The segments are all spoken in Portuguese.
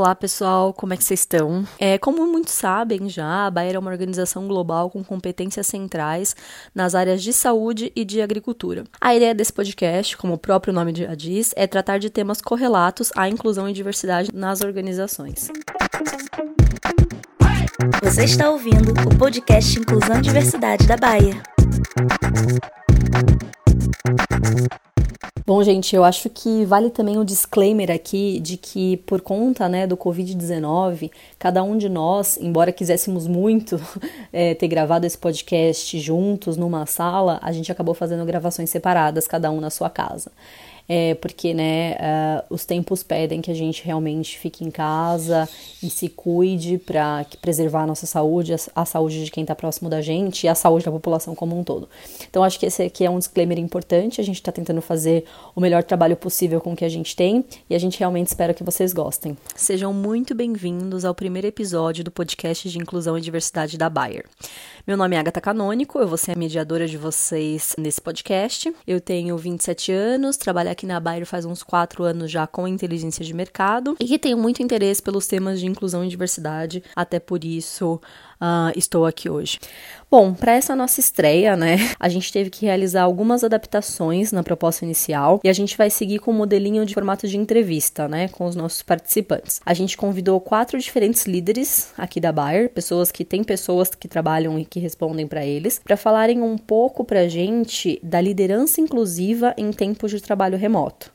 Olá pessoal, como é que vocês estão? É, como muitos sabem já, a Bayer é uma organização global com competências centrais nas áreas de saúde e de agricultura. A ideia desse podcast, como o próprio nome já diz, é tratar de temas correlatos à inclusão e diversidade nas organizações. Você está ouvindo o podcast Inclusão e Diversidade da Bayer. Bom, gente, eu acho que vale também o disclaimer aqui de que por conta né, do Covid-19, cada um de nós, embora quiséssemos muito é, ter gravado esse podcast juntos numa sala, a gente acabou fazendo gravações separadas, cada um na sua casa é, porque né, uh, os tempos pedem que a gente realmente fique em casa e se cuide para preservar a nossa saúde, a, a saúde de quem está próximo da gente e a saúde da população como um todo. Então, acho que esse aqui é um disclaimer importante. A gente está tentando fazer o melhor trabalho possível com o que a gente tem e a gente realmente espera que vocês gostem. Sejam muito bem-vindos ao primeiro episódio do podcast de Inclusão e Diversidade da Bayer. Meu nome é Agatha Canônico, eu vou ser a mediadora de vocês nesse podcast. Eu tenho 27 anos, trabalho aqui na Bayer faz uns 4 anos já com inteligência de mercado e tenho muito interesse pelos temas de inclusão e diversidade, até por isso uh, estou aqui hoje. Bom, para essa nossa estreia, né, a gente teve que realizar algumas adaptações na proposta inicial e a gente vai seguir com um modelinho de formato de entrevista, né, com os nossos participantes. A gente convidou quatro diferentes líderes aqui da Bayer, pessoas que têm pessoas que trabalham e que respondem para eles, para falarem um pouco para a gente da liderança inclusiva em tempos de trabalho remoto.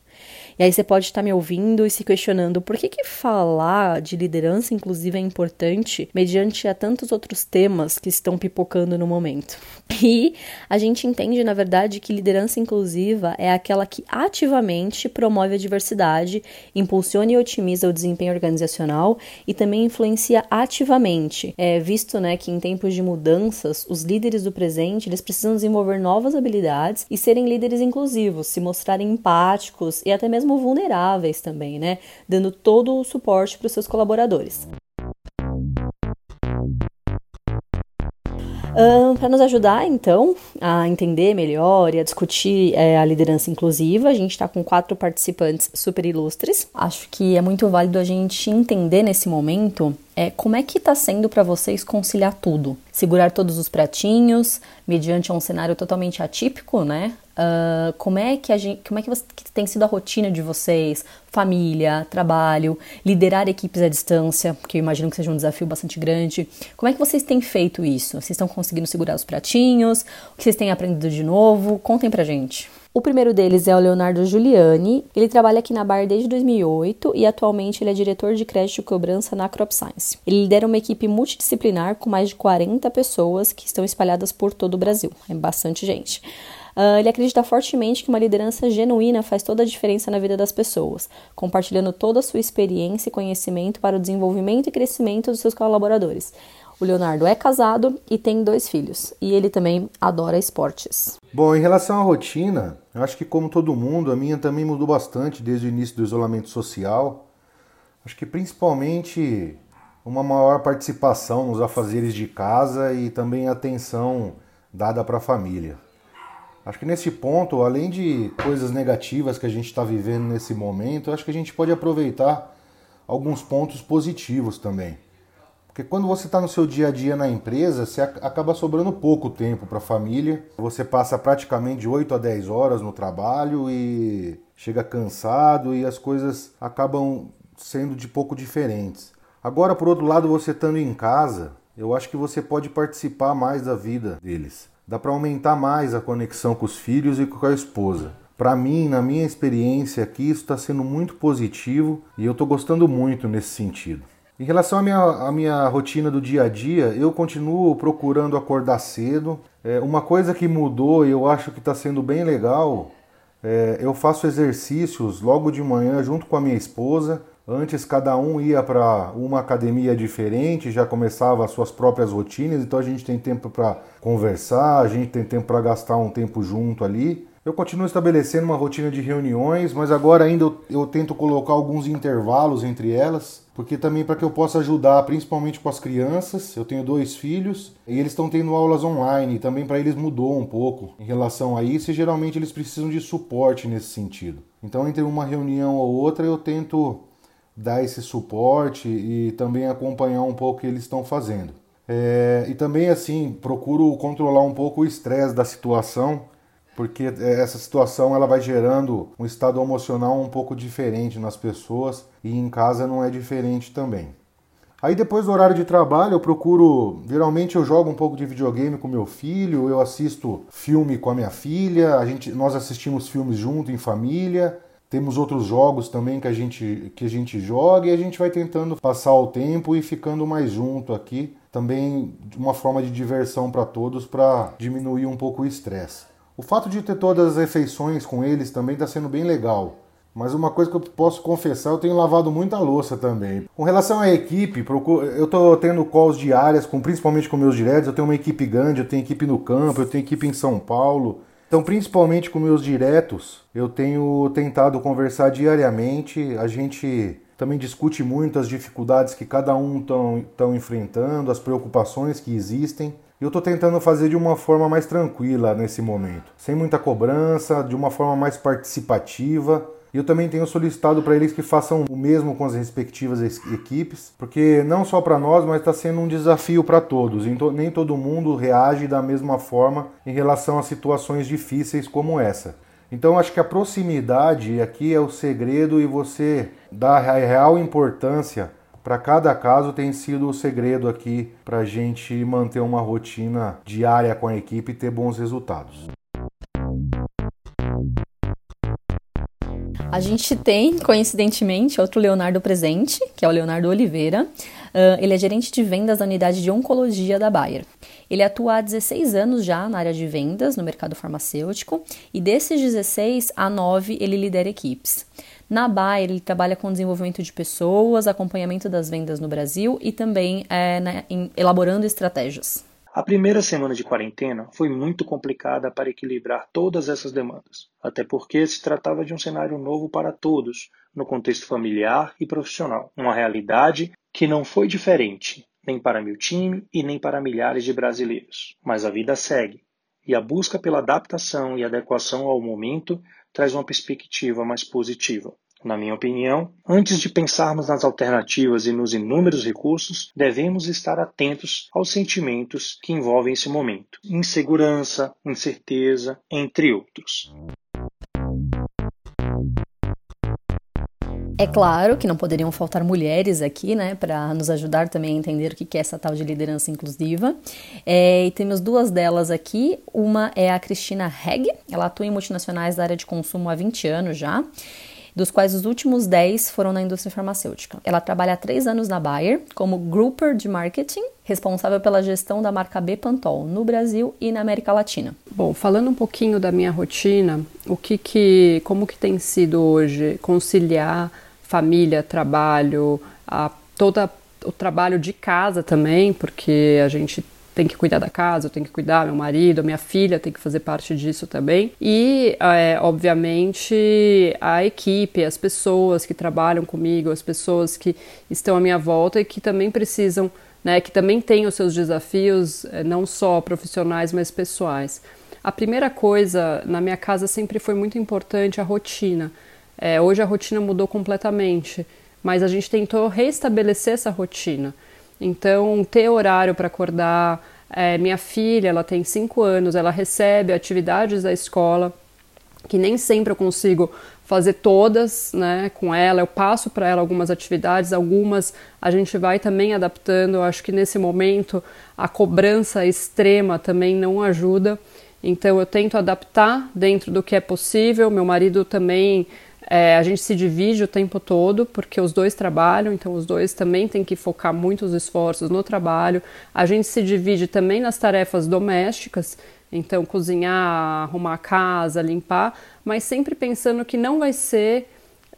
E aí você pode estar me ouvindo e se questionando por que, que falar de liderança inclusiva é importante mediante a tantos outros temas que estão pipocando no momento. E a gente entende, na verdade, que liderança inclusiva é aquela que ativamente promove a diversidade, impulsiona e otimiza o desempenho organizacional e também influencia ativamente. É visto né, que em tempos de mudanças, os líderes do presente eles precisam desenvolver novas habilidades e serem líderes inclusivos, se mostrarem empáticos e até mesmo mesmo vulneráveis também, né? Dando todo o suporte para os seus colaboradores. Um, para nos ajudar, então, a entender melhor e a discutir é, a liderança inclusiva, a gente está com quatro participantes super ilustres. Acho que é muito válido a gente entender nesse momento é, como é que está sendo para vocês conciliar tudo? Segurar todos os pratinhos, mediante um cenário totalmente atípico, né? Uh, como é que a gente, como é que, você, que, tem sido a rotina de vocês, família, trabalho, liderar equipes à distância, que eu imagino que seja um desafio bastante grande. Como é que vocês têm feito isso? Vocês estão conseguindo segurar os pratinhos? O que vocês têm aprendido de novo? Contem pra gente. O primeiro deles é o Leonardo Giuliani. Ele trabalha aqui na Bar desde 2008 e atualmente ele é diretor de crédito e cobrança na Crop Science. Ele lidera uma equipe multidisciplinar com mais de 40 pessoas que estão espalhadas por todo o Brasil. É bastante gente. Uh, ele acredita fortemente que uma liderança genuína faz toda a diferença na vida das pessoas, compartilhando toda a sua experiência e conhecimento para o desenvolvimento e crescimento dos seus colaboradores. O Leonardo é casado e tem dois filhos, e ele também adora esportes. Bom, em relação à rotina, eu acho que como todo mundo, a minha também mudou bastante desde o início do isolamento social. Acho que principalmente uma maior participação nos afazeres de casa e também atenção dada para a família. Acho que nesse ponto, além de coisas negativas que a gente está vivendo nesse momento, acho que a gente pode aproveitar alguns pontos positivos também. Porque quando você está no seu dia a dia na empresa, você acaba sobrando pouco tempo para a família. Você passa praticamente de 8 a 10 horas no trabalho e chega cansado e as coisas acabam sendo de pouco diferentes. Agora, por outro lado, você estando em casa, eu acho que você pode participar mais da vida deles dá para aumentar mais a conexão com os filhos e com a esposa. Para mim, na minha experiência aqui, isso está sendo muito positivo e eu estou gostando muito nesse sentido. Em relação à minha, à minha rotina do dia a dia, eu continuo procurando acordar cedo. É, uma coisa que mudou e eu acho que está sendo bem legal, é, eu faço exercícios logo de manhã junto com a minha esposa. Antes cada um ia para uma academia diferente, já começava as suas próprias rotinas, então a gente tem tempo para conversar, a gente tem tempo para gastar um tempo junto ali. Eu continuo estabelecendo uma rotina de reuniões, mas agora ainda eu, eu tento colocar alguns intervalos entre elas, porque também para que eu possa ajudar, principalmente com as crianças. Eu tenho dois filhos e eles estão tendo aulas online, e também para eles mudou um pouco em relação a isso, e geralmente eles precisam de suporte nesse sentido. Então, entre uma reunião ou outra, eu tento dar esse suporte e também acompanhar um pouco o que eles estão fazendo. É, e também assim procuro controlar um pouco o estresse da situação, porque essa situação ela vai gerando um estado emocional um pouco diferente nas pessoas e em casa não é diferente também. Aí depois do horário de trabalho eu procuro, geralmente eu jogo um pouco de videogame com meu filho, eu assisto filme com a minha filha, a gente, nós assistimos filmes junto em família. Temos outros jogos também que a gente que a gente joga e a gente vai tentando passar o tempo e ficando mais junto aqui, também uma forma de diversão para todos para diminuir um pouco o estresse. O fato de ter todas as refeições com eles também está sendo bem legal. Mas uma coisa que eu posso confessar, eu tenho lavado muita louça também. Com relação à equipe, eu estou tendo calls diárias, com, principalmente com meus diretos. Eu tenho uma equipe grande, eu tenho equipe no campo, eu tenho equipe em São Paulo. Então, principalmente com meus diretos, eu tenho tentado conversar diariamente. A gente também discute muito as dificuldades que cada um estão enfrentando, as preocupações que existem. Eu estou tentando fazer de uma forma mais tranquila nesse momento, sem muita cobrança, de uma forma mais participativa e eu também tenho solicitado para eles que façam o mesmo com as respectivas equipes, porque não só para nós, mas está sendo um desafio para todos. Então, nem todo mundo reage da mesma forma em relação a situações difíceis como essa. Então acho que a proximidade aqui é o segredo e você dar a real importância para cada caso tem sido o segredo aqui para a gente manter uma rotina diária com a equipe e ter bons resultados. A gente tem, coincidentemente, outro Leonardo presente, que é o Leonardo Oliveira. Uh, ele é gerente de vendas da unidade de oncologia da Bayer. Ele atua há 16 anos já na área de vendas, no mercado farmacêutico, e desses 16, a 9 ele lidera equipes. Na Bayer, ele trabalha com desenvolvimento de pessoas, acompanhamento das vendas no Brasil e também é, em, elaborando estratégias. A primeira semana de quarentena foi muito complicada para equilibrar todas essas demandas, até porque se tratava de um cenário novo para todos, no contexto familiar e profissional. Uma realidade que não foi diferente, nem para meu time e nem para milhares de brasileiros. Mas a vida segue, e a busca pela adaptação e adequação ao momento traz uma perspectiva mais positiva. Na minha opinião, antes de pensarmos nas alternativas e nos inúmeros recursos, devemos estar atentos aos sentimentos que envolvem esse momento: insegurança, incerteza, entre outros. É claro que não poderiam faltar mulheres aqui, né, para nos ajudar também a entender o que é essa tal de liderança inclusiva. É, e temos duas delas aqui. Uma é a Cristina Hegg, ela atua em multinacionais da área de consumo há 20 anos já dos quais os últimos 10 foram na indústria farmacêutica. Ela trabalha há três anos na Bayer como Grouper de Marketing, responsável pela gestão da marca Bepantol no Brasil e na América Latina. Bom, falando um pouquinho da minha rotina, o que que, como que tem sido hoje conciliar família, trabalho, a, toda o trabalho de casa também, porque a gente tem que cuidar da casa, eu tenho que cuidar, meu marido, minha filha tem que fazer parte disso também. E, é, obviamente, a equipe, as pessoas que trabalham comigo, as pessoas que estão à minha volta e que também precisam, né, que também têm os seus desafios, é, não só profissionais, mas pessoais. A primeira coisa na minha casa sempre foi muito importante a rotina. É, hoje a rotina mudou completamente, mas a gente tentou restabelecer essa rotina. Então, ter horário para acordar. É, minha filha, ela tem cinco anos, ela recebe atividades da escola que nem sempre eu consigo fazer todas, né, com ela. Eu passo para ela algumas atividades, algumas a gente vai também adaptando. Eu acho que nesse momento a cobrança extrema também não ajuda. Então eu tento adaptar dentro do que é possível. Meu marido também é, a gente se divide o tempo todo, porque os dois trabalham, então os dois também têm que focar muitos esforços no trabalho. A gente se divide também nas tarefas domésticas, então cozinhar, arrumar a casa, limpar, mas sempre pensando que não vai ser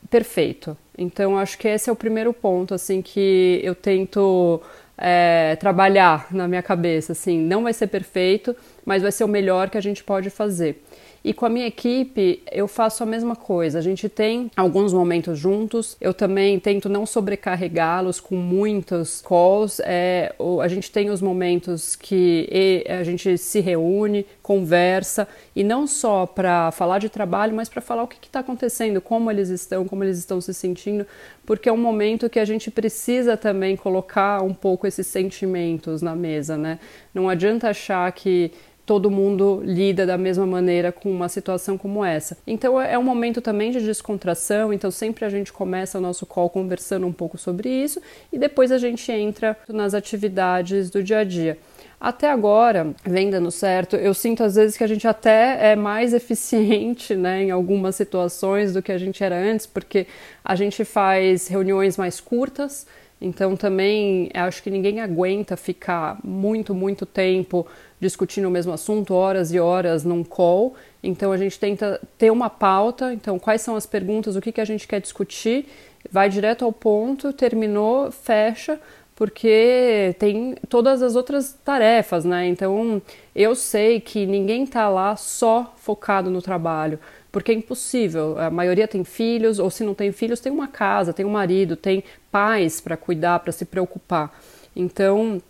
perfeito. Então acho que esse é o primeiro ponto, assim, que eu tento é, trabalhar na minha cabeça, assim, não vai ser perfeito, mas vai ser o melhor que a gente pode fazer. E com a minha equipe, eu faço a mesma coisa. A gente tem alguns momentos juntos. Eu também tento não sobrecarregá-los com muitos calls. É, a gente tem os momentos que a gente se reúne, conversa, e não só para falar de trabalho, mas para falar o que está acontecendo, como eles estão, como eles estão se sentindo, porque é um momento que a gente precisa também colocar um pouco esses sentimentos na mesa, né? Não adianta achar que todo mundo lida da mesma maneira com uma situação como essa. Então é um momento também de descontração, então sempre a gente começa o nosso call conversando um pouco sobre isso e depois a gente entra nas atividades do dia a dia. Até agora, vem dando certo. Eu sinto às vezes que a gente até é mais eficiente né, em algumas situações do que a gente era antes, porque a gente faz reuniões mais curtas, então também acho que ninguém aguenta ficar muito, muito tempo discutindo o mesmo assunto, horas e horas num call. Então a gente tenta ter uma pauta, então quais são as perguntas, o que, que a gente quer discutir, vai direto ao ponto, terminou, fecha, porque tem todas as outras tarefas, né? Então eu sei que ninguém está lá só focado no trabalho porque é impossível. A maioria tem filhos, ou se não tem filhos, tem uma casa, tem um marido, tem pais para cuidar, para se preocupar. Então,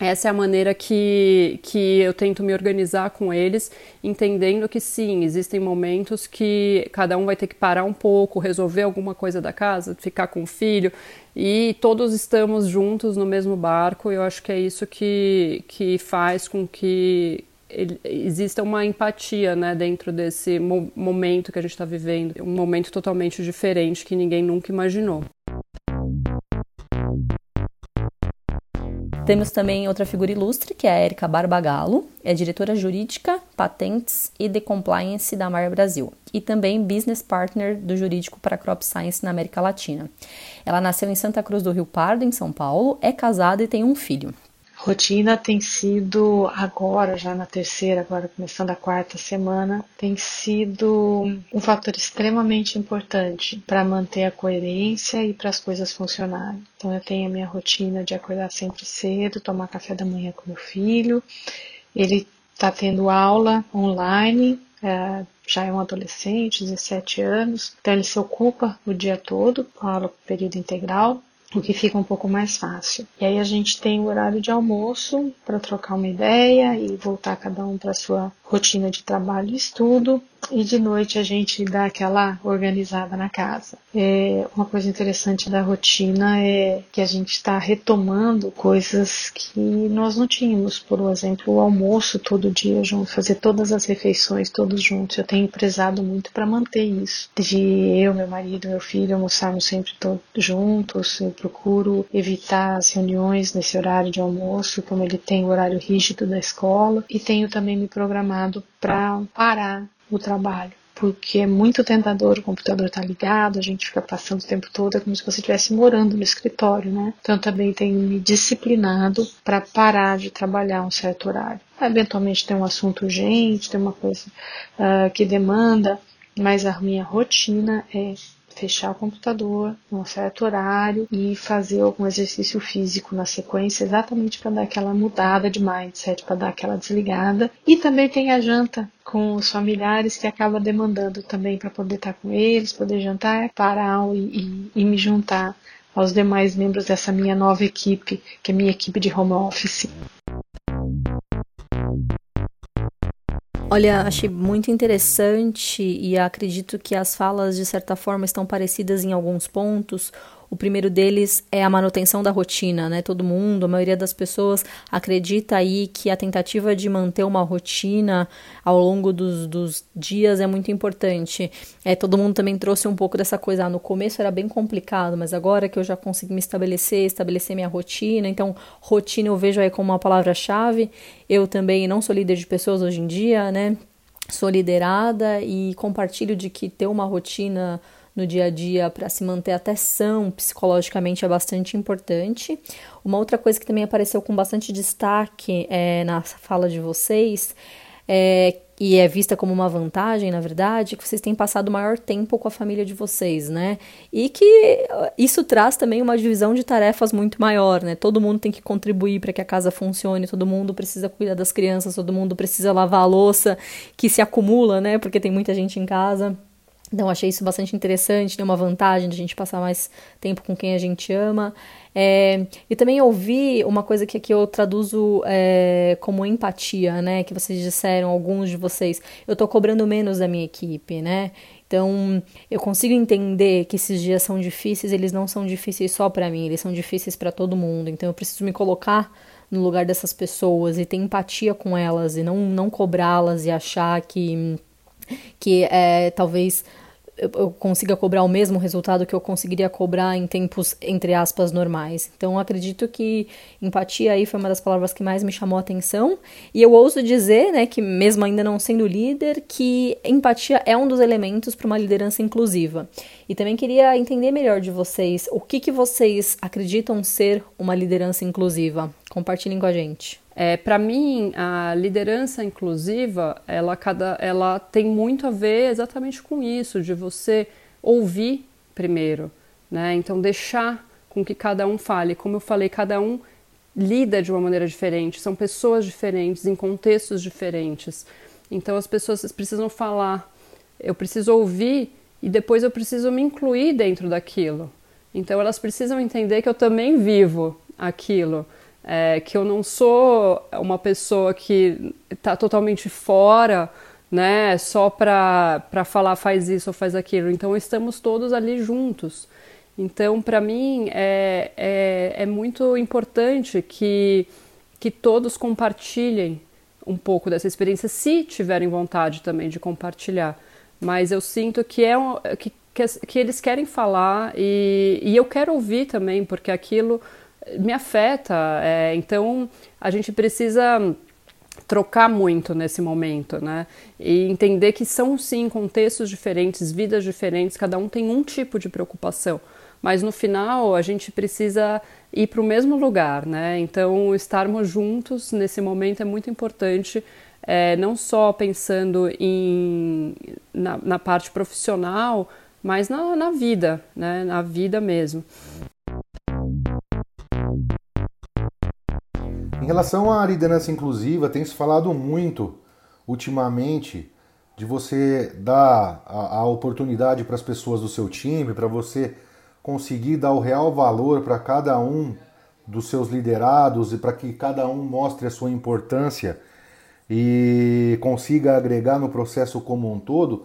essa é a maneira que, que eu tento me organizar com eles, entendendo que sim, existem momentos que cada um vai ter que parar um pouco, resolver alguma coisa da casa, ficar com o filho, e todos estamos juntos no mesmo barco. Eu acho que é isso que, que faz com que exista uma empatia né, dentro desse mo momento que a gente está vivendo, um momento totalmente diferente que ninguém nunca imaginou. Temos também outra figura ilustre, que é a Erika Barbagallo, é diretora jurídica, patentes e de compliance da Mar Brasil, e também business partner do jurídico para Crop Science na América Latina. Ela nasceu em Santa Cruz do Rio Pardo, em São Paulo, é casada e tem um filho rotina tem sido agora, já na terceira, agora começando a quarta semana, tem sido um fator extremamente importante para manter a coerência e para as coisas funcionarem. Então eu tenho a minha rotina de acordar sempre cedo, tomar café da manhã com meu filho. Ele está tendo aula online, é, já é um adolescente, 17 anos, então ele se ocupa o dia todo, aula período integral, o que fica um pouco mais fácil. E aí a gente tem o horário de almoço para trocar uma ideia e voltar cada um para sua rotina de trabalho e estudo e de noite a gente dá aquela organizada na casa. É, uma coisa interessante da rotina é que a gente está retomando coisas que nós não tínhamos, por exemplo, o almoço todo dia junto, fazer todas as refeições todos juntos. Eu tenho prezado muito para manter isso, de eu, meu marido, meu filho almoçarmos sempre todos juntos. Eu procuro evitar as reuniões nesse horário de almoço, como ele tem o horário rígido da escola, e tenho também me programado para parar o trabalho, porque é muito tentador, o computador está ligado, a gente fica passando o tempo todo, é como se você estivesse morando no escritório, né? Então também tenho me disciplinado para parar de trabalhar um certo horário. Eventualmente tem um assunto urgente, tem uma coisa uh, que demanda, mas a minha rotina é fechar o computador num certo horário e fazer algum exercício físico na sequência, exatamente para dar aquela mudada de mindset, para dar aquela desligada. E também tem a janta com os familiares que acaba demandando também para poder estar tá com eles, poder jantar, parar e, e, e me juntar aos demais membros dessa minha nova equipe, que é minha equipe de home office. Olha, achei muito interessante e acredito que as falas, de certa forma, estão parecidas em alguns pontos. O primeiro deles é a manutenção da rotina, né? Todo mundo, a maioria das pessoas acredita aí que a tentativa de manter uma rotina ao longo dos, dos dias é muito importante. É, todo mundo também trouxe um pouco dessa coisa. Ah, no começo era bem complicado, mas agora que eu já consegui me estabelecer, estabelecer minha rotina, então rotina eu vejo aí como uma palavra-chave. Eu também não sou líder de pessoas hoje em dia, né? Sou liderada e compartilho de que ter uma rotina no dia a dia para se manter até são psicologicamente é bastante importante. Uma outra coisa que também apareceu com bastante destaque é, na fala de vocês é, e é vista como uma vantagem, na verdade, que vocês têm passado maior tempo com a família de vocês, né? E que isso traz também uma divisão de tarefas muito maior, né? Todo mundo tem que contribuir para que a casa funcione, todo mundo precisa cuidar das crianças, todo mundo precisa lavar a louça que se acumula, né? Porque tem muita gente em casa. Então, achei isso bastante interessante, né? uma vantagem de a gente passar mais tempo com quem a gente ama. É, e também ouvi uma coisa que aqui eu traduzo é, como empatia, né? Que vocês disseram, alguns de vocês. Eu tô cobrando menos da minha equipe, né? Então, eu consigo entender que esses dias são difíceis, eles não são difíceis só para mim, eles são difíceis para todo mundo. Então, eu preciso me colocar no lugar dessas pessoas e ter empatia com elas e não, não cobrá-las e achar que, que é, talvez eu consiga cobrar o mesmo resultado que eu conseguiria cobrar em tempos, entre aspas, normais. Então, acredito que empatia aí foi uma das palavras que mais me chamou a atenção. E eu ouso dizer, né, que mesmo ainda não sendo líder, que empatia é um dos elementos para uma liderança inclusiva. E também queria entender melhor de vocês o que, que vocês acreditam ser uma liderança inclusiva. Compartilhem com a gente. É, para mim, a liderança inclusiva, ela, cada, ela tem muito a ver exatamente com isso, de você ouvir primeiro, né? Então, deixar com que cada um fale. Como eu falei, cada um lida de uma maneira diferente, são pessoas diferentes, em contextos diferentes. Então, as pessoas precisam falar, eu preciso ouvir e depois eu preciso me incluir dentro daquilo. Então, elas precisam entender que eu também vivo aquilo é, que eu não sou uma pessoa que está totalmente fora, né, só para falar faz isso ou faz aquilo. Então estamos todos ali juntos. Então, para mim, é, é, é muito importante que, que todos compartilhem um pouco dessa experiência, se tiverem vontade também de compartilhar. Mas eu sinto que é um, que, que, que eles querem falar e, e eu quero ouvir também, porque aquilo me afeta. É, então a gente precisa trocar muito nesse momento, né? E entender que são sim contextos diferentes, vidas diferentes, cada um tem um tipo de preocupação. Mas no final a gente precisa ir para o mesmo lugar, né? Então estarmos juntos nesse momento é muito importante, é, não só pensando em, na, na parte profissional, mas na, na vida, né? Na vida mesmo. Relação à liderança inclusiva, tem se falado muito ultimamente de você dar a, a oportunidade para as pessoas do seu time, para você conseguir dar o real valor para cada um dos seus liderados e para que cada um mostre a sua importância e consiga agregar no processo como um todo.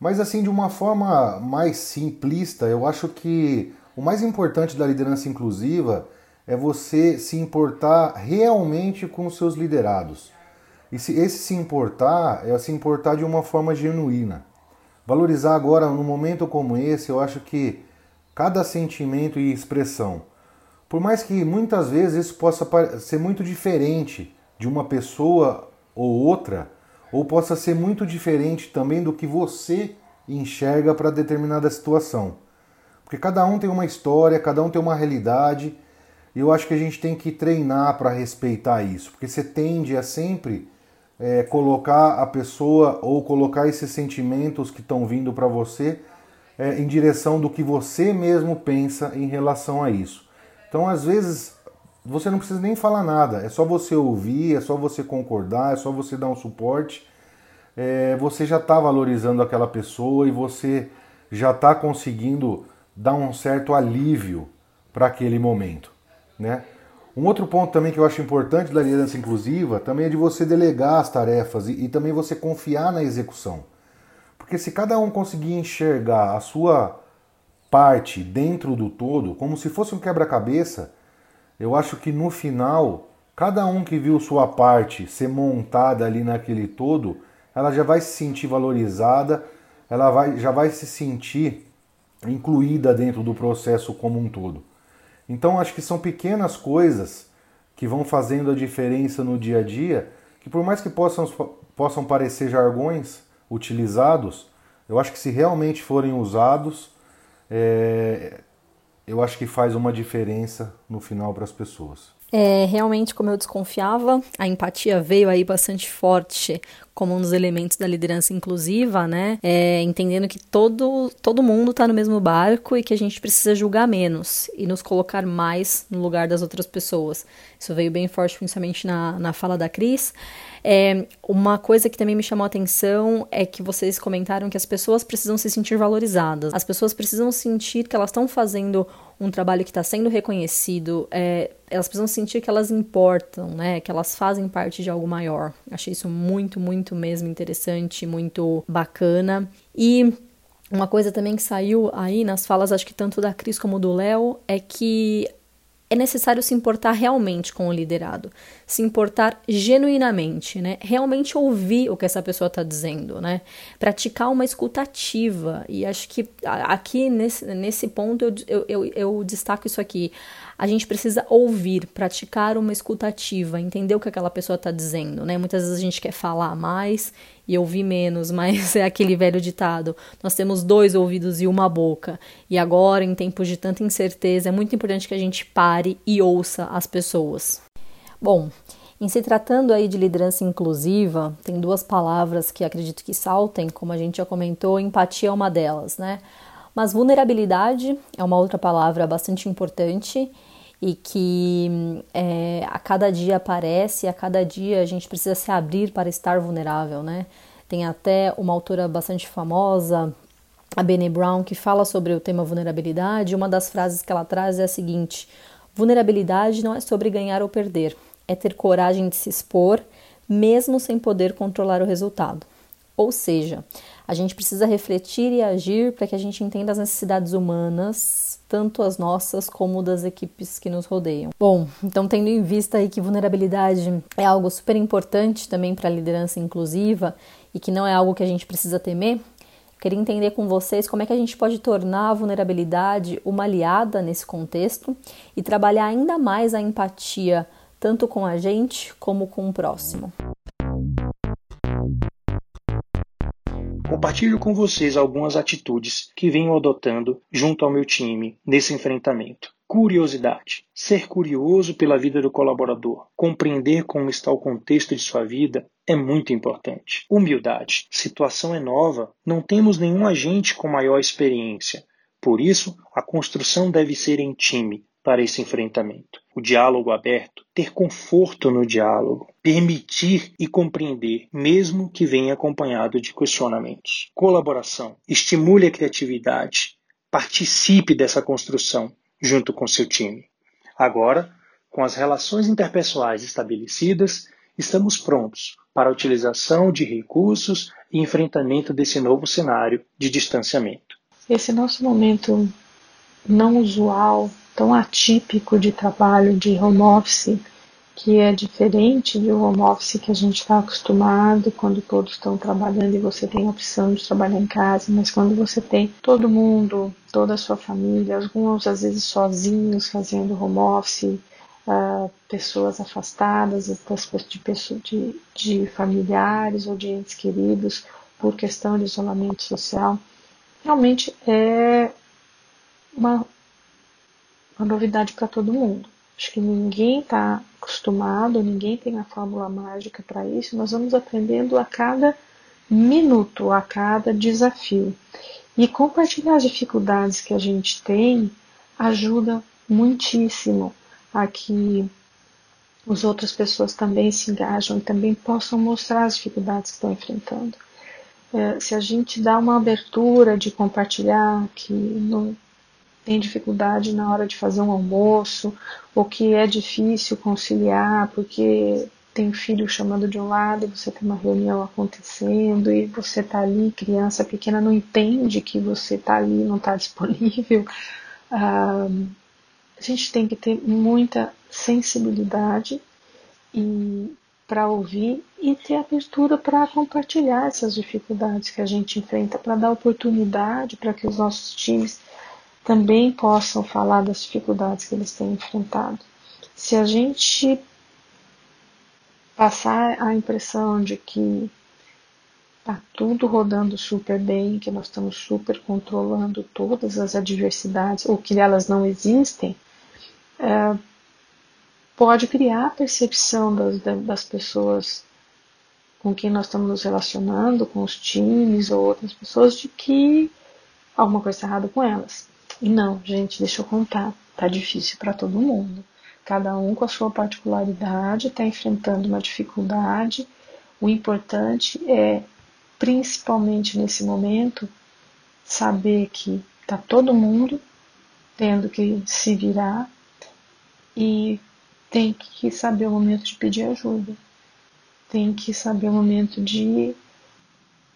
Mas assim, de uma forma mais simplista, eu acho que o mais importante da liderança inclusiva é você se importar realmente com os seus liderados. E se esse se importar é se importar de uma forma genuína. Valorizar agora, num momento como esse, eu acho que cada sentimento e expressão, por mais que muitas vezes isso possa ser muito diferente de uma pessoa ou outra, ou possa ser muito diferente também do que você enxerga para determinada situação. Porque cada um tem uma história, cada um tem uma realidade e eu acho que a gente tem que treinar para respeitar isso, porque você tende a sempre é, colocar a pessoa ou colocar esses sentimentos que estão vindo para você é, em direção do que você mesmo pensa em relação a isso. Então, às vezes, você não precisa nem falar nada, é só você ouvir, é só você concordar, é só você dar um suporte. É, você já está valorizando aquela pessoa e você já está conseguindo dar um certo alívio para aquele momento. Né? Um outro ponto também que eu acho importante da liderança inclusiva também é de você delegar as tarefas e, e também você confiar na execução. Porque se cada um conseguir enxergar a sua parte dentro do todo, como se fosse um quebra-cabeça, eu acho que no final, cada um que viu sua parte ser montada ali naquele todo, ela já vai se sentir valorizada, ela vai, já vai se sentir incluída dentro do processo como um todo. Então acho que são pequenas coisas que vão fazendo a diferença no dia a dia, que por mais que possam, possam parecer jargões utilizados, eu acho que se realmente forem usados, é, eu acho que faz uma diferença no final para as pessoas. É, realmente, como eu desconfiava, a empatia veio aí bastante forte como um dos elementos da liderança inclusiva, né? É, entendendo que todo, todo mundo está no mesmo barco e que a gente precisa julgar menos e nos colocar mais no lugar das outras pessoas. Isso veio bem forte, principalmente na, na fala da Cris. É, uma coisa que também me chamou a atenção é que vocês comentaram que as pessoas precisam se sentir valorizadas. As pessoas precisam sentir que elas estão fazendo um trabalho que está sendo reconhecido. É, elas precisam sentir que elas importam, né? Que elas fazem parte de algo maior. Achei isso muito, muito mesmo interessante, muito bacana. E uma coisa também que saiu aí nas falas, acho que tanto da Cris como do Léo, é que é necessário se importar realmente com o liderado, se importar genuinamente, né? Realmente ouvir o que essa pessoa está dizendo, né? Praticar uma escutativa. E acho que aqui nesse, nesse ponto eu, eu, eu, destaco isso aqui. A gente precisa ouvir, praticar uma escutativa, entender o que aquela pessoa está dizendo, né? Muitas vezes a gente quer falar mais e ouvir menos, mas é aquele velho ditado: nós temos dois ouvidos e uma boca. E agora, em tempos de tanta incerteza, é muito importante que a gente pare e ouça as pessoas. Bom, em se tratando aí de liderança inclusiva, tem duas palavras que acredito que saltem, como a gente já comentou, empatia é uma delas, né? Mas vulnerabilidade é uma outra palavra bastante importante e que é, a cada dia aparece, a cada dia a gente precisa se abrir para estar vulnerável, né? Tem até uma autora bastante famosa, a Bene Brown, que fala sobre o tema vulnerabilidade. Uma das frases que ela traz é a seguinte: vulnerabilidade não é sobre ganhar ou perder, é ter coragem de se expor, mesmo sem poder controlar o resultado. Ou seja, a gente precisa refletir e agir para que a gente entenda as necessidades humanas tanto as nossas como das equipes que nos rodeiam. Bom, então tendo em vista aí que vulnerabilidade é algo super importante também para a liderança inclusiva e que não é algo que a gente precisa temer, queria entender com vocês como é que a gente pode tornar a vulnerabilidade uma aliada nesse contexto e trabalhar ainda mais a empatia tanto com a gente como com o próximo. Compartilho com vocês algumas atitudes que venho adotando junto ao meu time nesse enfrentamento. Curiosidade. Ser curioso pela vida do colaborador, compreender como está o contexto de sua vida é muito importante. Humildade. Situação é nova, não temos nenhum agente com maior experiência. Por isso, a construção deve ser em time, para esse enfrentamento. O diálogo aberto, ter conforto no diálogo, permitir e compreender, mesmo que venha acompanhado de questionamentos. Colaboração, estimule a criatividade, participe dessa construção junto com seu time. Agora, com as relações interpessoais estabelecidas, estamos prontos para a utilização de recursos e enfrentamento desse novo cenário de distanciamento. Esse nosso momento não usual tão atípico de trabalho de home office, que é diferente um home office que a gente está acostumado quando todos estão trabalhando e você tem a opção de trabalhar em casa, mas quando você tem todo mundo, toda a sua família, alguns às vezes sozinhos fazendo home office, uh, pessoas afastadas de, de, de familiares ou de entes queridos por questão de isolamento social, realmente é uma uma novidade para todo mundo. Acho que ninguém está acostumado, ninguém tem a fórmula mágica para isso. Nós vamos aprendendo a cada minuto, a cada desafio. E compartilhar as dificuldades que a gente tem ajuda muitíssimo a que as outras pessoas também se engajam e também possam mostrar as dificuldades que estão enfrentando. É, se a gente dá uma abertura de compartilhar que no, tem dificuldade na hora de fazer um almoço, ou que é difícil conciliar porque tem filho chamando de um lado e você tem uma reunião acontecendo e você está ali, criança pequena não entende que você está ali, não está disponível. Ah, a gente tem que ter muita sensibilidade e para ouvir e ter abertura para compartilhar essas dificuldades que a gente enfrenta, para dar oportunidade para que os nossos times também possam falar das dificuldades que eles têm enfrentado. Se a gente passar a impressão de que está tudo rodando super bem, que nós estamos super controlando todas as adversidades, ou que elas não existem, é, pode criar a percepção das, das pessoas com quem nós estamos nos relacionando, com os times ou outras pessoas, de que alguma coisa está errada com elas. E não, gente, deixa eu contar, tá difícil para todo mundo. Cada um com a sua particularidade está enfrentando uma dificuldade. O importante é, principalmente nesse momento, saber que está todo mundo tendo que se virar e tem que saber o momento de pedir ajuda. Tem que saber o momento de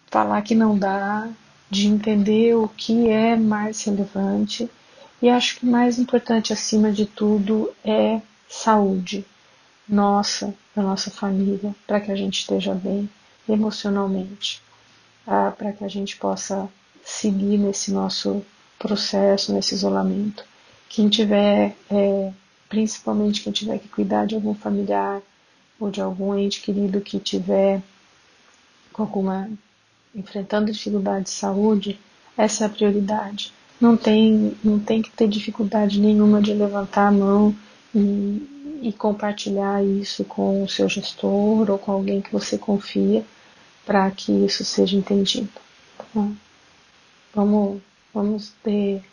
falar que não dá, de entender o que é mais relevante. E acho que mais importante acima de tudo é saúde nossa, da nossa família, para que a gente esteja bem emocionalmente, ah, para que a gente possa seguir nesse nosso processo, nesse isolamento. Quem tiver, é, principalmente quem tiver que cuidar de algum familiar ou de algum ente querido que tiver com alguma enfrentando dificuldade de saúde, essa é a prioridade. Não tem, não tem que ter dificuldade nenhuma de levantar a mão e, e compartilhar isso com o seu gestor ou com alguém que você confia para que isso seja entendido. Tá? Vamos, vamos ter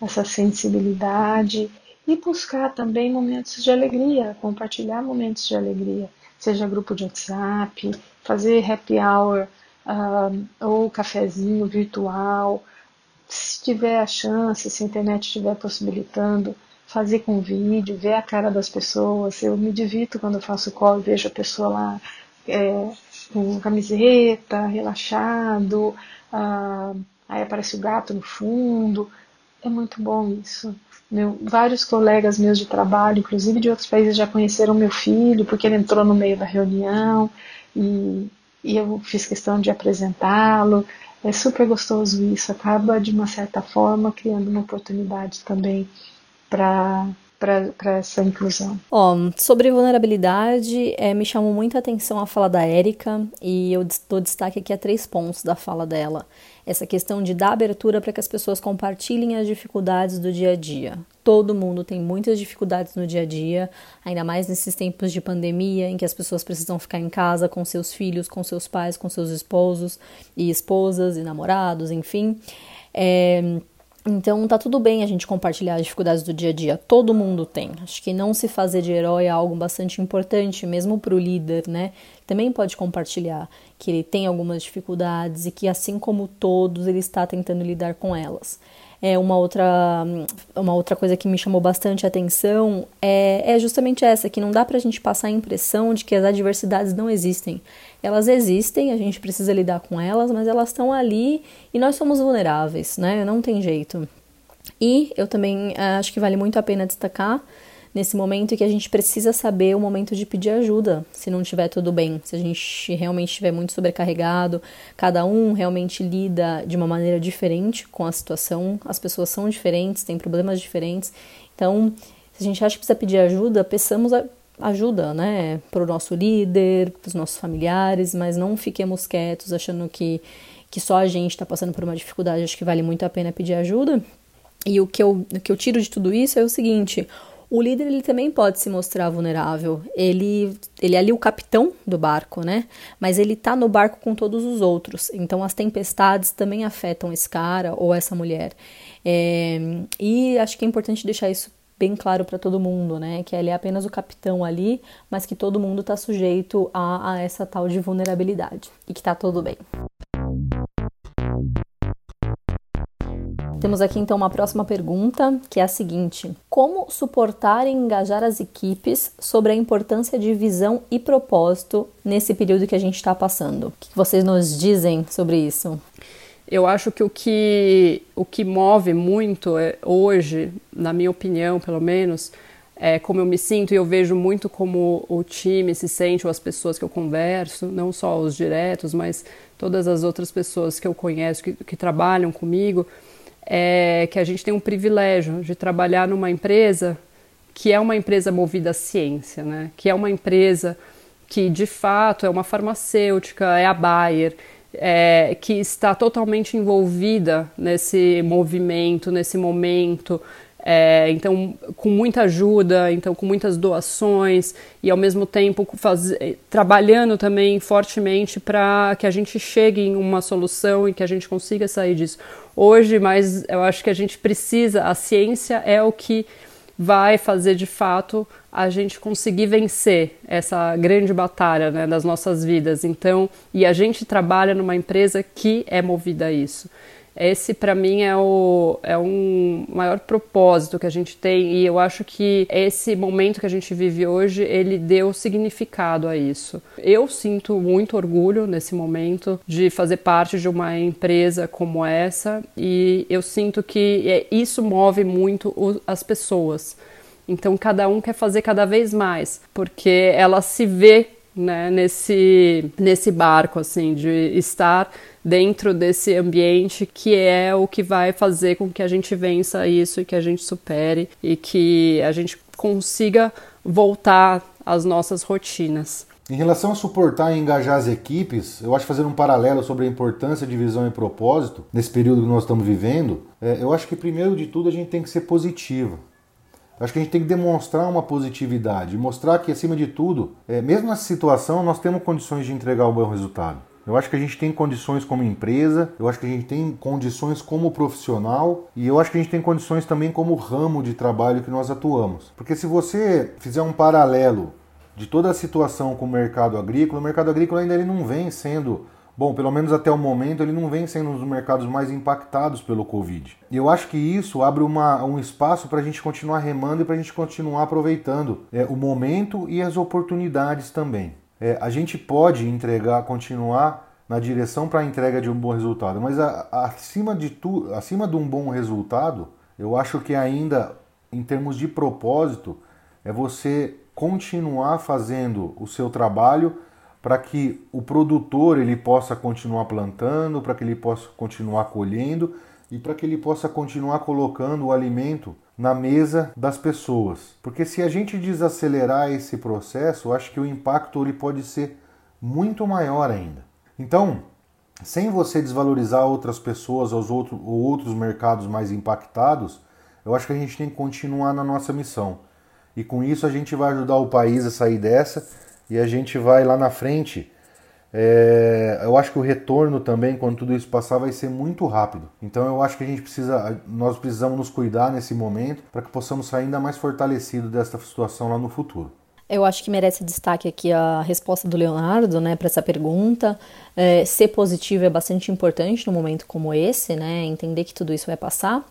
essa sensibilidade e buscar também momentos de alegria, compartilhar momentos de alegria, seja grupo de WhatsApp, fazer happy hour uh, ou cafezinho virtual, se tiver a chance, se a internet estiver possibilitando, fazer com vídeo, ver a cara das pessoas. Eu me divirto quando eu faço call e vejo a pessoa lá é, com camiseta, relaxado, uh, aí aparece o gato no fundo. É muito bom isso. Meu, vários colegas meus de trabalho, inclusive de outros países, já conheceram meu filho, porque ele entrou no meio da reunião e, e eu fiz questão de apresentá-lo. É super gostoso isso, acaba de uma certa forma criando uma oportunidade também para para essa inclusão. Ó, sobre vulnerabilidade, é, me chamou muita atenção a fala da Érica e eu dou destaque aqui a três pontos da fala dela. Essa questão de dar abertura para que as pessoas compartilhem as dificuldades do dia a dia. Todo mundo tem muitas dificuldades no dia a dia, ainda mais nesses tempos de pandemia em que as pessoas precisam ficar em casa com seus filhos, com seus pais, com seus esposos e esposas e namorados, enfim. É, então tá tudo bem a gente compartilhar as dificuldades do dia a dia, todo mundo tem. Acho que não se fazer de herói é algo bastante importante, mesmo para o líder, né? Também pode compartilhar que ele tem algumas dificuldades e que, assim como todos, ele está tentando lidar com elas. É uma outra, uma outra coisa que me chamou bastante atenção é, é justamente essa, que não dá para a gente passar a impressão de que as adversidades não existem. Elas existem, a gente precisa lidar com elas, mas elas estão ali e nós somos vulneráveis, né? Não tem jeito. E eu também eh, acho que vale muito a pena destacar nesse momento que a gente precisa saber o momento de pedir ajuda, se não estiver tudo bem, se a gente realmente estiver muito sobrecarregado, cada um realmente lida de uma maneira diferente com a situação, as pessoas são diferentes, têm problemas diferentes. Então, se a gente acha que precisa pedir ajuda, peçamos ajuda, né, para o nosso líder, para os nossos familiares, mas não fiquemos quietos achando que, que só a gente está passando por uma dificuldade. Acho que vale muito a pena pedir ajuda. E o que eu, o que eu tiro de tudo isso é o seguinte: o líder ele também pode se mostrar vulnerável. Ele, ele é ali o capitão do barco, né? Mas ele tá no barco com todos os outros. Então as tempestades também afetam esse cara ou essa mulher. É, e acho que é importante deixar isso bem claro para todo mundo, né? Que ele é apenas o capitão ali, mas que todo mundo está sujeito a, a essa tal de vulnerabilidade e que tá tudo bem. Temos aqui então uma próxima pergunta, que é a seguinte: Como suportar e engajar as equipes sobre a importância de visão e propósito nesse período que a gente está passando? O que vocês nos dizem sobre isso? Eu acho que o que, o que move muito é, hoje, na minha opinião, pelo menos, é como eu me sinto e eu vejo muito como o time se sente ou as pessoas que eu converso, não só os diretos, mas todas as outras pessoas que eu conheço que, que trabalham comigo é que a gente tem um privilégio de trabalhar numa empresa que é uma empresa movida à ciência, né? que é uma empresa que de fato é uma farmacêutica, é a Bayer, é, que está totalmente envolvida nesse movimento, nesse momento, É, então, com muita ajuda, então com muitas doações e ao mesmo tempo faz, trabalhando também fortemente para que a gente chegue em uma solução e que a gente consiga sair disso. Hoje, mas eu acho que a gente precisa, a ciência é o que vai fazer de fato a gente conseguir vencer essa grande batalha né, das nossas vidas. Então, e a gente trabalha numa empresa que é movida a isso. Esse, para mim, é o é um maior propósito que a gente tem e eu acho que esse momento que a gente vive hoje, ele deu significado a isso. Eu sinto muito orgulho nesse momento de fazer parte de uma empresa como essa e eu sinto que é, isso move muito as pessoas. Então, cada um quer fazer cada vez mais, porque ela se vê né, nesse, nesse barco, assim, de estar dentro desse ambiente que é o que vai fazer com que a gente vença isso e que a gente supere e que a gente consiga voltar às nossas rotinas. Em relação a suportar e engajar as equipes, eu acho fazendo um paralelo sobre a importância de visão e propósito nesse período que nós estamos vivendo, é, eu acho que primeiro de tudo a gente tem que ser positivo. Acho que a gente tem que demonstrar uma positividade, mostrar que, acima de tudo, é, mesmo nessa situação, nós temos condições de entregar um bom resultado. Eu acho que a gente tem condições como empresa, eu acho que a gente tem condições como profissional e eu acho que a gente tem condições também como ramo de trabalho que nós atuamos. Porque se você fizer um paralelo de toda a situação com o mercado agrícola, o mercado agrícola ainda ele não vem sendo Bom, pelo menos até o momento ele não vem sendo um dos mercados mais impactados pelo Covid. E eu acho que isso abre uma, um espaço para a gente continuar remando e para a gente continuar aproveitando é, o momento e as oportunidades também. É, a gente pode entregar, continuar na direção para a entrega de um bom resultado, mas a, a, acima de tudo, acima de um bom resultado, eu acho que ainda em termos de propósito é você continuar fazendo o seu trabalho para que o produtor ele possa continuar plantando, para que ele possa continuar colhendo e para que ele possa continuar colocando o alimento na mesa das pessoas. Porque se a gente desacelerar esse processo, acho que o impacto ele pode ser muito maior ainda. Então, sem você desvalorizar outras pessoas ou outro, ou outros mercados mais impactados, eu acho que a gente tem que continuar na nossa missão. E com isso a gente vai ajudar o país a sair dessa e a gente vai lá na frente. É, eu acho que o retorno também, quando tudo isso passar, vai ser muito rápido. Então eu acho que a gente precisa, nós precisamos nos cuidar nesse momento para que possamos sair ainda mais fortalecidos desta situação lá no futuro. Eu acho que merece destaque aqui a resposta do Leonardo, né, para essa pergunta. É, ser positivo é bastante importante num momento como esse, né, entender que tudo isso vai passar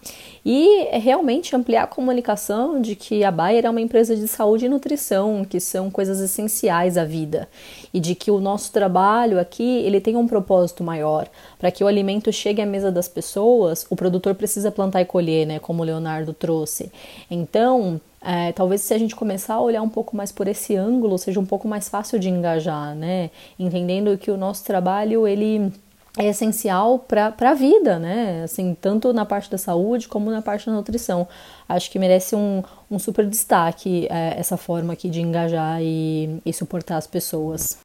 e realmente ampliar a comunicação de que a Bayer é uma empresa de saúde e nutrição, que são coisas essenciais à vida e de que o nosso trabalho aqui ele tem um propósito maior. Para que o alimento chegue à mesa das pessoas, o produtor precisa plantar e colher, né, como o Leonardo trouxe. Então é, talvez se a gente começar a olhar um pouco mais por esse ângulo, seja um pouco mais fácil de engajar, né? Entendendo que o nosso trabalho, ele é essencial para a vida, né? Assim, tanto na parte da saúde como na parte da nutrição. Acho que merece um, um super destaque é, essa forma aqui de engajar e, e suportar as pessoas.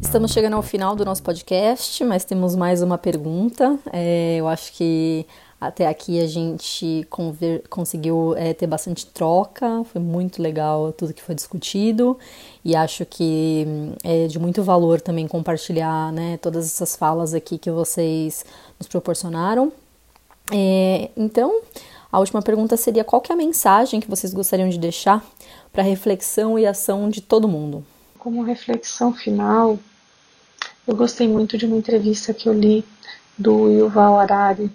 Estamos chegando ao final do nosso podcast, mas temos mais uma pergunta. É, eu acho que até aqui a gente conseguiu é, ter bastante troca, foi muito legal tudo que foi discutido e acho que é de muito valor também compartilhar né, todas essas falas aqui que vocês nos proporcionaram. É, então, a última pergunta seria qual é a mensagem que vocês gostariam de deixar para reflexão e ação de todo mundo? Como reflexão final, eu gostei muito de uma entrevista que eu li do Yuval Harari,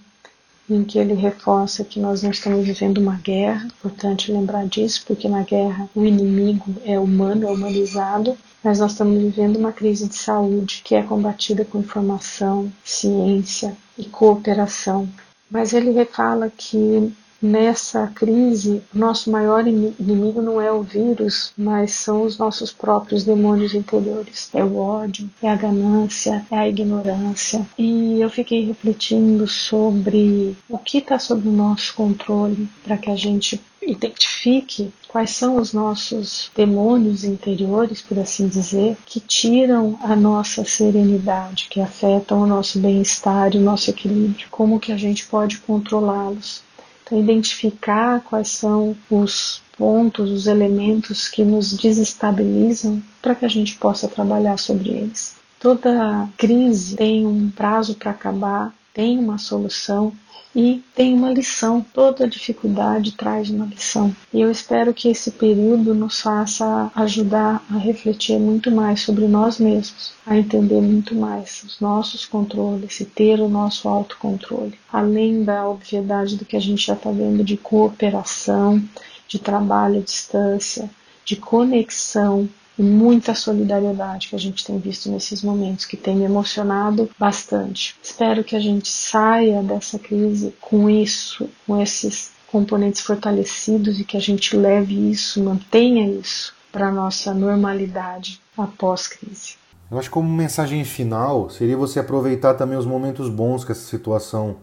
em que ele reforça que nós não estamos vivendo uma guerra, importante lembrar disso, porque na guerra o inimigo é humano, é humanizado, mas nós estamos vivendo uma crise de saúde que é combatida com informação, ciência e cooperação. Mas ele fala que Nessa crise, nosso maior inimigo não é o vírus, mas são os nossos próprios demônios interiores. É o ódio, é a ganância, é a ignorância. E eu fiquei refletindo sobre o que está sob o nosso controle para que a gente identifique quais são os nossos demônios interiores, por assim dizer, que tiram a nossa serenidade, que afetam o nosso bem-estar e o nosso equilíbrio, como que a gente pode controlá-los. Identificar quais são os pontos, os elementos que nos desestabilizam para que a gente possa trabalhar sobre eles. Toda crise tem um prazo para acabar, tem uma solução e tem uma lição. Toda dificuldade traz uma lição. E eu espero que esse período nos faça ajudar a refletir muito mais sobre nós mesmos, a entender muito mais os nossos controles e ter o nosso autocontrole. Além da obviedade do que a gente já está vendo de cooperação, de trabalho à distância, de conexão, e muita solidariedade que a gente tem visto nesses momentos, que tem me emocionado bastante. Espero que a gente saia dessa crise com isso, com esses componentes fortalecidos e que a gente leve isso, mantenha isso para nossa normalidade após crise. Eu acho que como mensagem final seria você aproveitar também os momentos bons que essa situação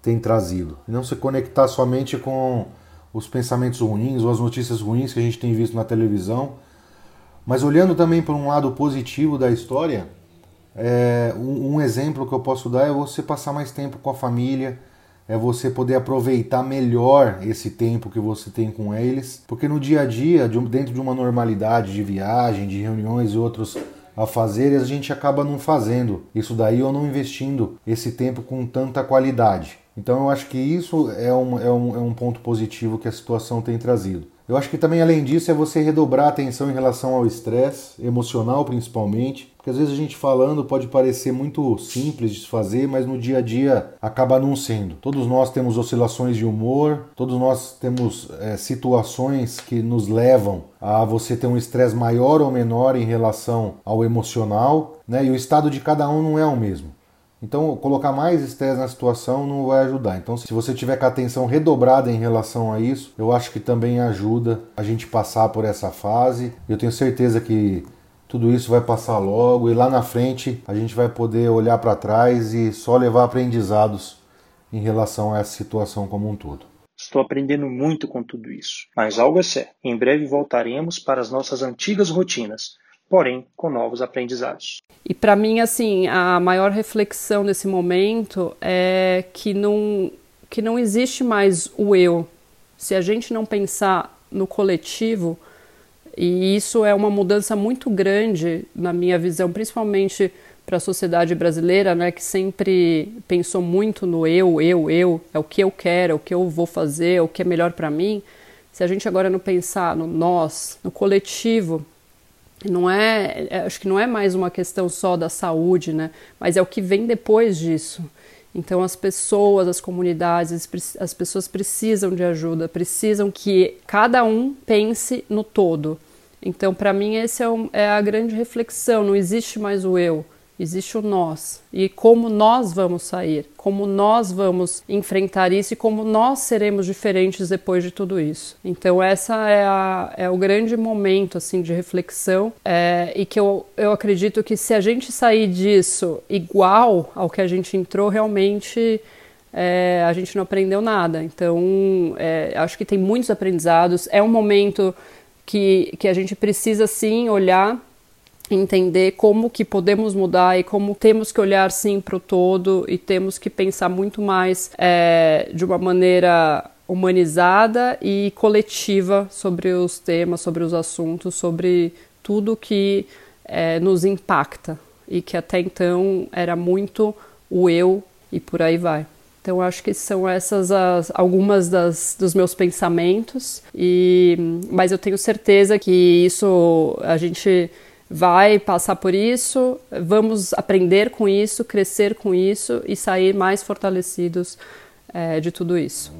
tem trazido e não se conectar somente com os pensamentos ruins ou as notícias ruins que a gente tem visto na televisão mas olhando também para um lado positivo da história, é, um, um, exemplo que eu posso dar é você passar mais tempo com a família, é você poder aproveitar melhor esse tempo que você tem com eles, porque no dia a dia, dentro de uma normalidade de viagem, de reuniões e outros afazeres, a gente acaba não fazendo isso daí ou não investindo esse tempo com tanta qualidade. Então eu acho que isso é um, é um, é um ponto positivo que a situação tem trazido. Eu acho que também, além disso, é você redobrar a atenção em relação ao estresse, emocional principalmente, porque às vezes a gente falando pode parecer muito simples de fazer, mas no dia a dia acaba não sendo. Todos nós temos oscilações de humor, todos nós temos é, situações que nos levam a você ter um estresse maior ou menor em relação ao emocional, né? E o estado de cada um não é o mesmo. Então, colocar mais estresse na situação não vai ajudar. Então, se você tiver com a atenção redobrada em relação a isso, eu acho que também ajuda a gente passar por essa fase. Eu tenho certeza que tudo isso vai passar logo e lá na frente a gente vai poder olhar para trás e só levar aprendizados em relação a essa situação como um todo. Estou aprendendo muito com tudo isso, mas algo é certo: em breve voltaremos para as nossas antigas rotinas porém com novos aprendizados. E para mim, assim, a maior reflexão nesse momento é que não, que não existe mais o eu. Se a gente não pensar no coletivo, e isso é uma mudança muito grande na minha visão, principalmente para a sociedade brasileira, né, que sempre pensou muito no eu, eu, eu, é o que eu quero, é o que eu vou fazer, é o que é melhor para mim. Se a gente agora não pensar no nós, no coletivo, não é, é, acho que não é mais uma questão só da saúde, né? Mas é o que vem depois disso. Então as pessoas, as comunidades, as pessoas precisam de ajuda, precisam que cada um pense no todo. Então para mim esse é, um, é a grande reflexão. Não existe mais o eu existe o nós e como nós vamos sair, como nós vamos enfrentar isso e como nós seremos diferentes depois de tudo isso. Então essa é, a, é o grande momento assim de reflexão é, e que eu, eu acredito que se a gente sair disso igual ao que a gente entrou, realmente é, a gente não aprendeu nada. Então é, acho que tem muitos aprendizados. É um momento que, que a gente precisa sim olhar entender como que podemos mudar e como temos que olhar sim para o todo e temos que pensar muito mais é, de uma maneira humanizada e coletiva sobre os temas, sobre os assuntos, sobre tudo que é, nos impacta e que até então era muito o eu e por aí vai. Então acho que são essas as, algumas das, dos meus pensamentos e mas eu tenho certeza que isso a gente vai passar por isso, vamos aprender com isso, crescer com isso e sair mais fortalecidos é, de tudo isso.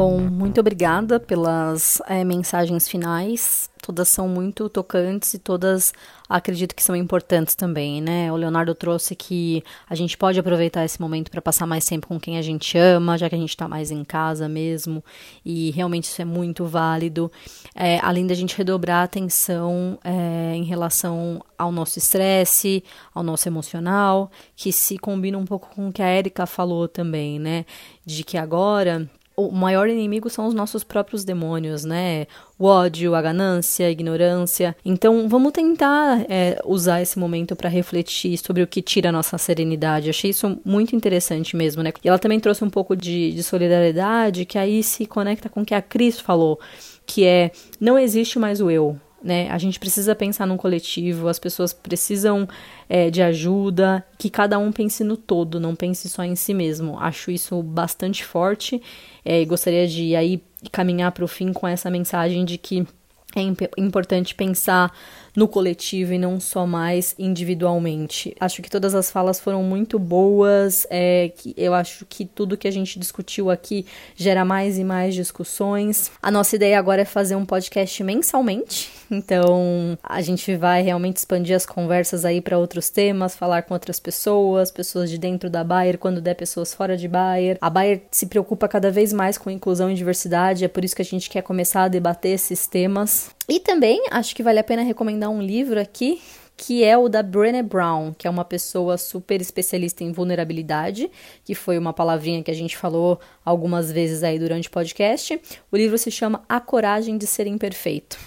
Bom, muito obrigada pelas é, mensagens finais. Todas são muito tocantes e todas acredito que são importantes também, né? O Leonardo trouxe que a gente pode aproveitar esse momento para passar mais tempo com quem a gente ama, já que a gente está mais em casa mesmo, e realmente isso é muito válido. É, além da gente redobrar a atenção é, em relação ao nosso estresse, ao nosso emocional, que se combina um pouco com o que a Erika falou também, né? De que agora o maior inimigo são os nossos próprios demônios, né? O ódio, a ganância, a ignorância. Então, vamos tentar é, usar esse momento para refletir sobre o que tira a nossa serenidade. Achei isso muito interessante mesmo, né? E ela também trouxe um pouco de, de solidariedade, que aí se conecta com o que a Cris falou, que é não existe mais o eu, né? A gente precisa pensar num coletivo, as pessoas precisam é, de ajuda, que cada um pense no todo, não pense só em si mesmo. Acho isso bastante forte é, gostaria de aí caminhar para o fim com essa mensagem de que é imp importante pensar no coletivo e não só mais individualmente. Acho que todas as falas foram muito boas. É, que eu acho que tudo que a gente discutiu aqui gera mais e mais discussões. A nossa ideia agora é fazer um podcast mensalmente. Então a gente vai realmente expandir as conversas aí para outros temas, falar com outras pessoas, pessoas de dentro da Bayer, quando der pessoas fora de Bayer. A Bayer se preocupa cada vez mais com inclusão e diversidade, é por isso que a gente quer começar a debater esses temas. E também acho que vale a pena recomendar um livro aqui que é o da Brené Brown, que é uma pessoa super especialista em vulnerabilidade, que foi uma palavrinha que a gente falou algumas vezes aí durante o podcast. O livro se chama A Coragem de Ser Imperfeito.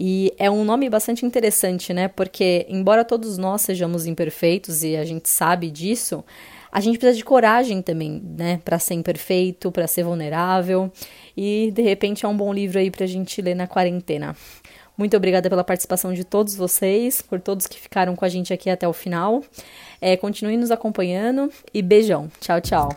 E é um nome bastante interessante, né? Porque, embora todos nós sejamos imperfeitos e a gente sabe disso, a gente precisa de coragem também, né? Para ser imperfeito, para ser vulnerável. E, de repente, é um bom livro aí para a gente ler na quarentena. Muito obrigada pela participação de todos vocês, por todos que ficaram com a gente aqui até o final. É, continue nos acompanhando e beijão. Tchau, tchau.